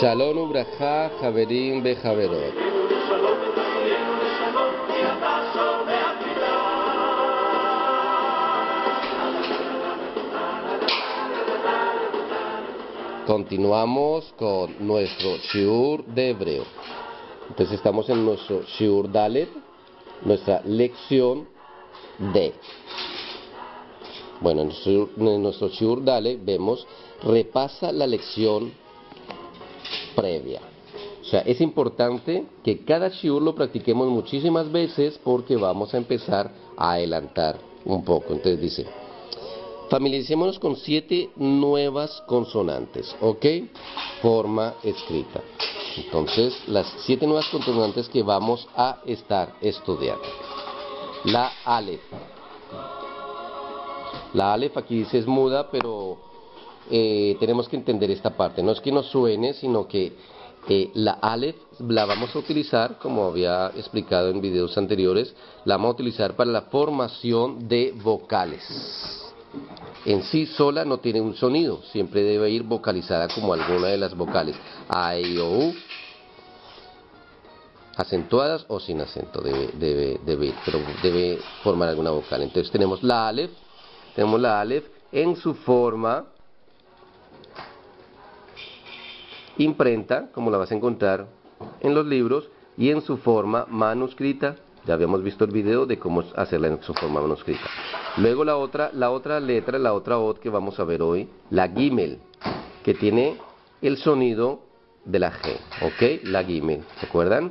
Shalom ubracha, Javerim bejaverot. Continuamos con nuestro shiur de hebreo. Entonces estamos en nuestro shiur dalet, nuestra lección de. Bueno, en nuestro, en nuestro shiur dalet vemos repasa la lección previa. O sea, es importante que cada shiur lo practiquemos muchísimas veces porque vamos a empezar a adelantar un poco. Entonces dice, familiaricémonos con siete nuevas consonantes, ¿ok? Forma escrita. Entonces, las siete nuevas consonantes que vamos a estar estudiando. La Aleph. La Aleph aquí dice es muda, pero eh, tenemos que entender esta parte. No es que nos suene, sino que eh, la Aleph la vamos a utilizar, como había explicado en videos anteriores, la vamos a utilizar para la formación de vocales. En sí sola no tiene un sonido, siempre debe ir vocalizada como alguna de las vocales. A, E, O, U, acentuadas o sin acento, debe, pero debe formar alguna vocal. Entonces tenemos la Aleph, tenemos la Aleph en su forma imprenta, como la vas a encontrar en los libros, y en su forma manuscrita. Ya habíamos visto el video de cómo hacerla en su forma manuscrita. Luego la otra, la otra letra, la otra ot que vamos a ver hoy, la gimel, que tiene el sonido de la G, ¿ok? La gimel, ¿se acuerdan?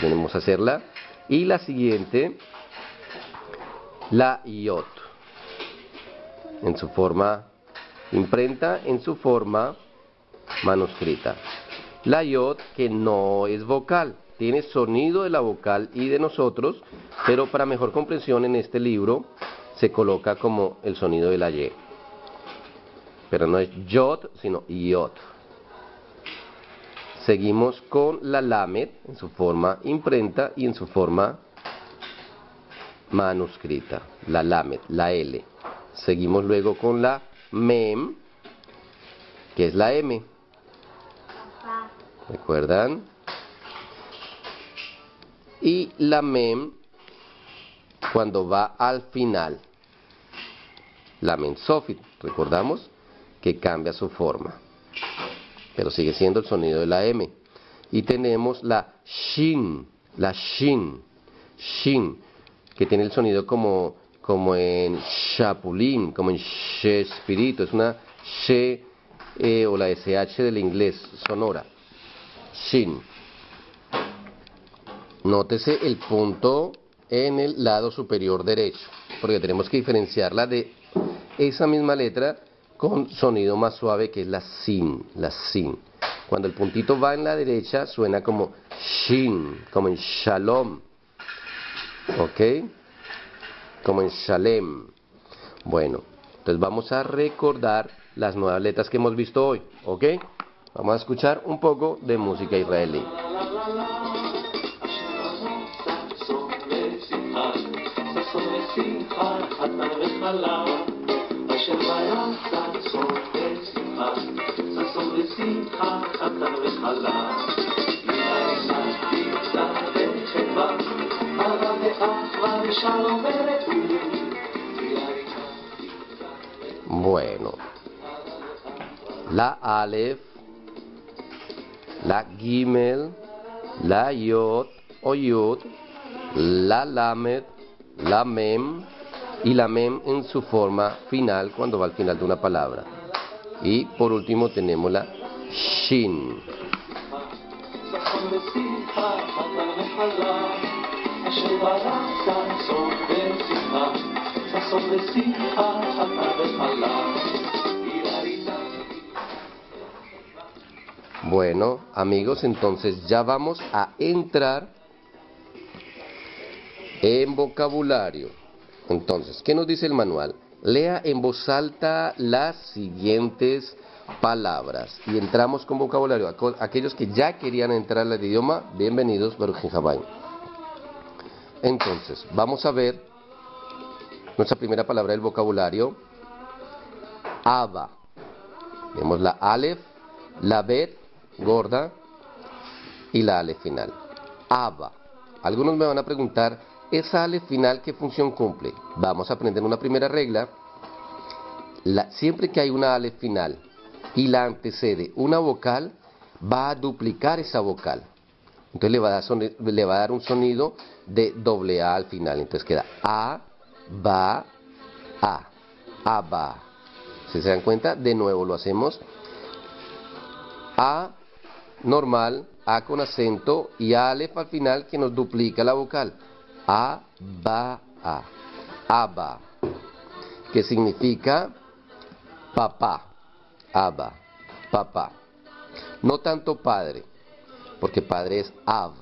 Tenemos a hacerla. Y la siguiente, la yot, en su forma imprenta, en su forma manuscrita. La yod que no es vocal, tiene sonido de la vocal y de nosotros, pero para mejor comprensión en este libro se coloca como el sonido de la y. Pero no es yod, sino yod. Seguimos con la lamed en su forma imprenta y en su forma manuscrita. La lamed, la L. Seguimos luego con la mem, que es la M. ¿Recuerdan? Y la mem cuando va al final. La mensofit, recordamos que cambia su forma. Pero sigue siendo el sonido de la M. Y tenemos la shin, la shin, shin, que tiene el sonido como, como en chapulín, como en Shespirito. Es una she eh, o la SH del inglés sonora. Shin. Nótese el punto en el lado superior derecho, porque tenemos que diferenciarla de esa misma letra con sonido más suave que es la sin, la sin. Cuando el puntito va en la derecha suena como shin, como en shalom, ¿ok? Como en shalem. Bueno, entonces vamos a recordar las nuevas letras que hemos visto hoy, ¿ok? Vamos a escuchar un poco de música israelí. Bueno, la Aleph la Gimel, la Yod o Yud, la Lamed, la Mem y la Mem en su forma final cuando va al final de una palabra. Y por último tenemos la Shin. Bueno, amigos, entonces ya vamos a entrar en vocabulario. Entonces, ¿qué nos dice el manual? Lea en voz alta las siguientes palabras y entramos con vocabulario. Aquellos que ya querían entrar al idioma, bienvenidos, Baruch Entonces, vamos a ver nuestra primera palabra del vocabulario, Aba. Vemos la Aleph, la Bet, gorda, y la Aleph final. Aba. Algunos me van a preguntar, ¿esa Aleph final qué función cumple? Vamos a aprender una primera regla. siempre que hay una Aleph final y la antecede una vocal, va a duplicar esa vocal. Entonces le va a dar, un sonido de doble A al final. Entonces queda A, ba, A, A. Si se dan cuenta, de nuevo lo hacemos. A normal, A con acento y Alef al final que nos duplica la vocal. A, ba, A. Aba. Que significa papá. Abba, papá. No tanto padre, porque padre es Av,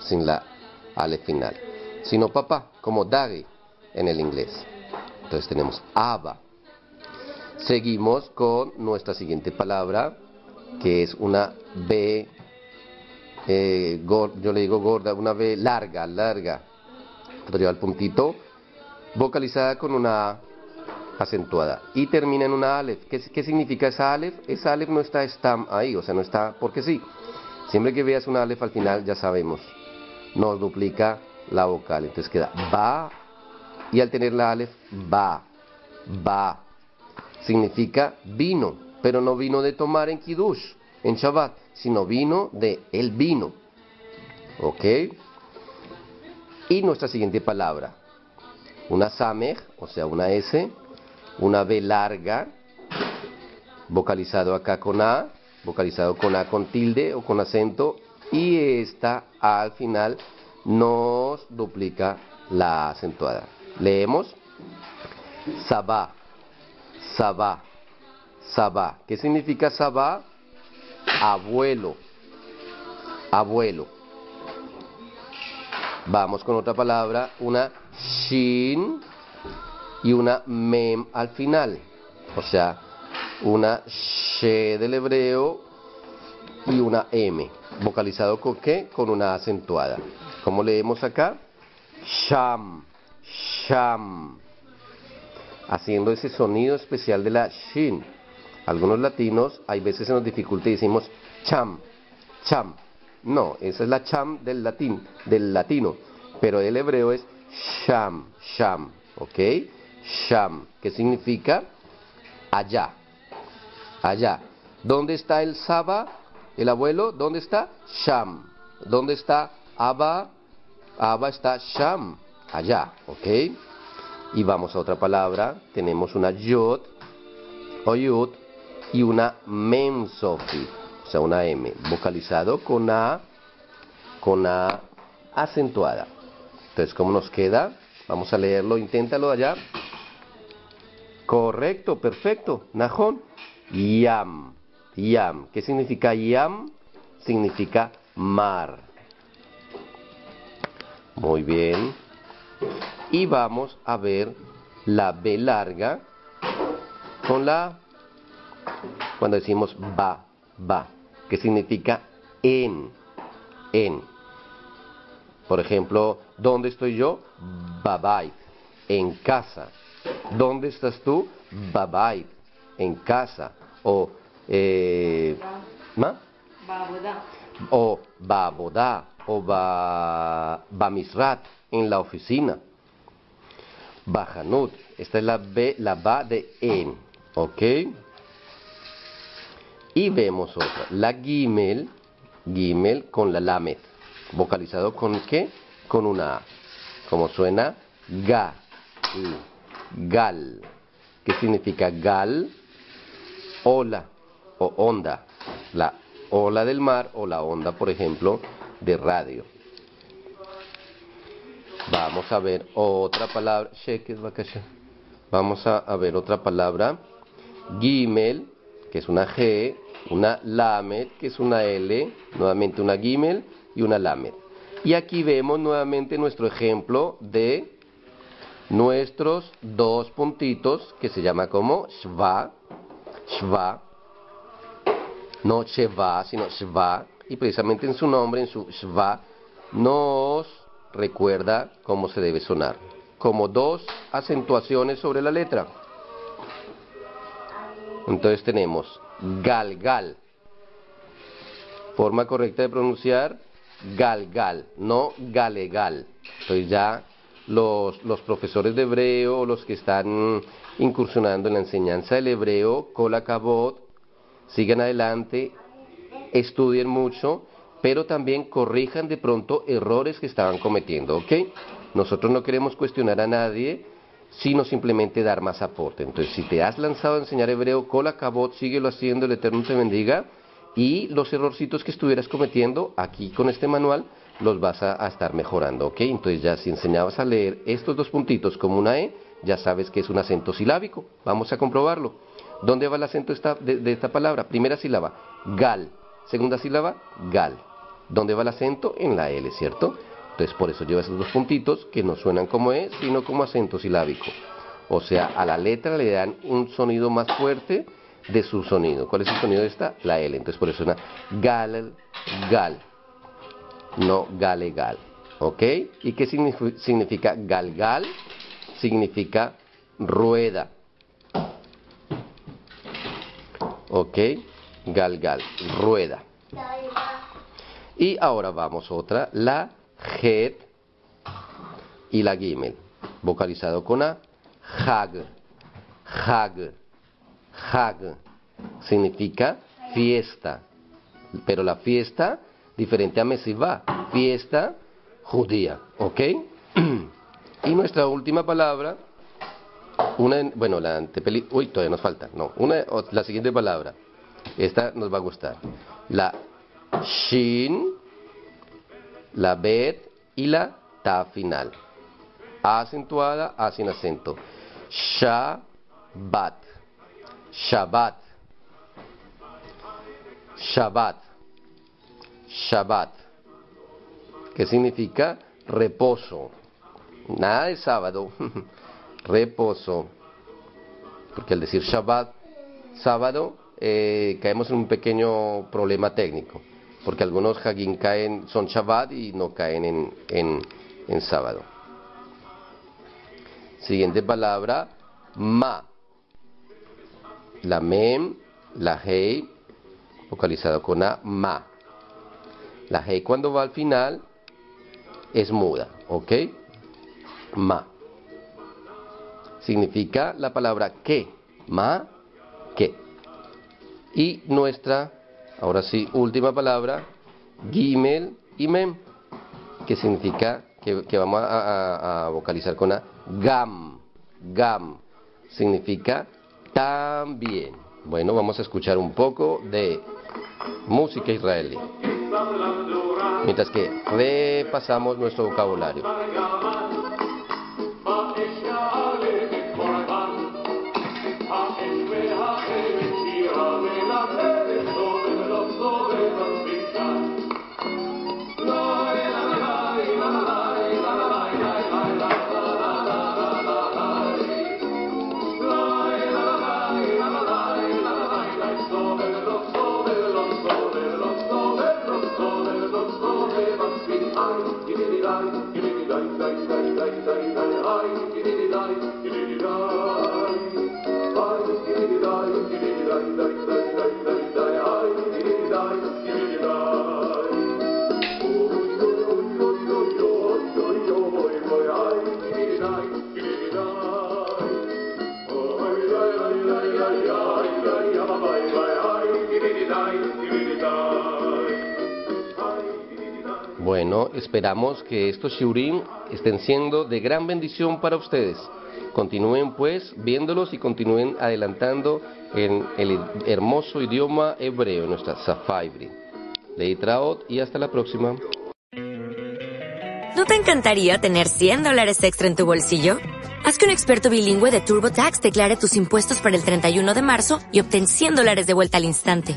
sin la Ale final, sino papá, como Daddy en el inglés. Entonces tenemos Abba. Seguimos con nuestra siguiente palabra, que es una B, eh, yo le digo gorda, una B larga, larga, pero al puntito, vocalizada con una A acentuada y termina en una Aleph. ¿Qué, significa esa Aleph? Esa Aleph no está stam ahí, o sea, no está porque sí. Siempre que veas una Aleph al final, ya sabemos, nos duplica la vocal. Entonces queda va y al tener la Aleph, va, va. Significa vino, pero no vino de tomar en Kiddush, en Shabbat, sino vino de el vino. ¿Ok? Y nuestra siguiente palabra, una Samech, o sea, una S, una B larga, vocalizado acá con A, vocalizado con A con tilde o con acento, y esta A al final nos duplica la acentuada. Leemos Sabá, Sabá, Sabá. ¿Qué significa Sabá? Abuelo, abuelo. Vamos con otra palabra, una Shin y una mem al final. O sea, una she del hebreo y una m. ¿Vocalizado con qué? Con una acentuada. Como leemos acá? Sham, sham. Haciendo ese sonido especial de la shin. Algunos latinos, hay veces se nos dificulta y decimos cham, cham. No, esa es la cham del latín, del latino. Pero el hebreo es sham, sham. ¿Ok? Sham, que significa allá, allá. ¿Dónde está el Saba, el abuelo? ¿Dónde está? Sham. ¿Dónde está Abba? Abba está Sham, allá, ¿ok? Y vamos a otra palabra, tenemos una Yod o Yud y una Mem o sea, una M, vocalizado con A, con A acentuada. Entonces, ¿cómo nos queda? Vamos a leerlo, inténtalo allá. Correcto, perfecto. Najón. Yam. Yam. ¿Qué significa yam? Significa mar. Muy bien. Y vamos a ver la B larga con la cuando decimos ba, ba, que significa en, en. Por ejemplo, ¿dónde estoy yo? Babay, en casa. ¿Dónde estás tú? Babay, en casa. O, eh, ¿ma? O babodá, o ba, bamisrat, en la oficina. Bajanut, esta es la B, la ba de en, ¿ok? Y vemos otra, la gimel, gimel con la lamet, vocalizado con qué? Con una A, como suena ga, gal. ¿Qué significa gal? Ola o onda. La ola del mar o la onda, por ejemplo, de radio. Vamos a ver otra palabra. Vamos a, ver otra palabra. Gimel que es una G, una Lamed, que es una L, nuevamente una Gimel y una Lamed. Y aquí vemos nuevamente nuestro ejemplo de nuestros dos puntitos que se llama como Shva, Shva, no Sheva, sino Shva, y precisamente en su nombre, en su Shva, nos recuerda cómo se debe sonar, como dos acentuaciones sobre la letra. Entonces tenemos Galgal, forma correcta de pronunciar Galgal, no Galegal. Entonces ya los, los profesores de hebreo, los que están incursionando en la enseñanza del hebreo, Kolakabot, sigan adelante, estudien mucho, pero también corrijan de pronto errores que estaban cometiendo, ¿ok? Nosotros no queremos cuestionar a nadie, sino simplemente dar más aporte. Entonces, si te has lanzado a enseñar hebreo, Kolakabot, síguelo haciendo, el Eterno te bendiga, y los errorcitos que estuvieras cometiendo aquí con este manual, los vas a, estar mejorando, ¿ok? Entonces ya si enseñabas a leer estos dos puntitos como una E, ya sabes que es un acento silábico. Vamos a comprobarlo. ¿Dónde va el acento de, esta palabra? Primera sílaba, gal. Segunda sílaba, gal. ¿Dónde va el acento? En la L, ¿cierto? Entonces por eso lleva esos dos puntitos que no suenan como E, sino como acento silábico. O sea, a la letra le dan un sonido más fuerte de su sonido. ¿Cuál es el sonido de esta? La L. Entonces por eso suena gal, gal no galegal. ¿Ok? ¿Y qué significa galgal? Significa rueda. ¿Ok? Galgal, rueda. Y ahora vamos otra, la het y la gimel, vocalizado con A, hag, hag, hag, significa fiesta, pero la fiesta diferente a Mesivá, fiesta judía, ¿ok? y nuestra última palabra, una, bueno, la antepeli, uy, todavía nos falta, no, una, la siguiente palabra, esta nos va a gustar, la shin, la bet y la ta final, acentuada, a sin acento, Shabbat, Shabbat, Shabbat. Shabbat, que significa reposo. Nada de sábado, reposo. Porque al decir Shabbat, sábado, eh, caemos en un pequeño problema técnico. Porque algunos Hagin caen, son Shabbat y no caen en, en, en sábado. Siguiente palabra, ma. La mem, la hei, vocalizado con a, ma. La G cuando va al final es muda, ¿ok? Ma. Significa la palabra que, ma, que. Y nuestra, ahora sí, última palabra, gimel y mem, que significa que, vamos a, a, vocalizar con a gam, gam, significa también. Bueno, vamos a escuchar un poco de música israelí mientras que repasamos nuestro vocabulario. Bueno, esperamos que estos shiurim estén siendo de gran bendición para ustedes. Continúen pues viéndolos y continúen adelantando en el hermoso idioma hebreo, nuestra Safaibri. Leitraot y hasta la próxima. ¿No te encantaría tener 100 dólares extra en tu bolsillo? Haz que un experto bilingüe de TurboTax declare tus impuestos para el 31 de marzo y obtén 100 dólares de vuelta al instante.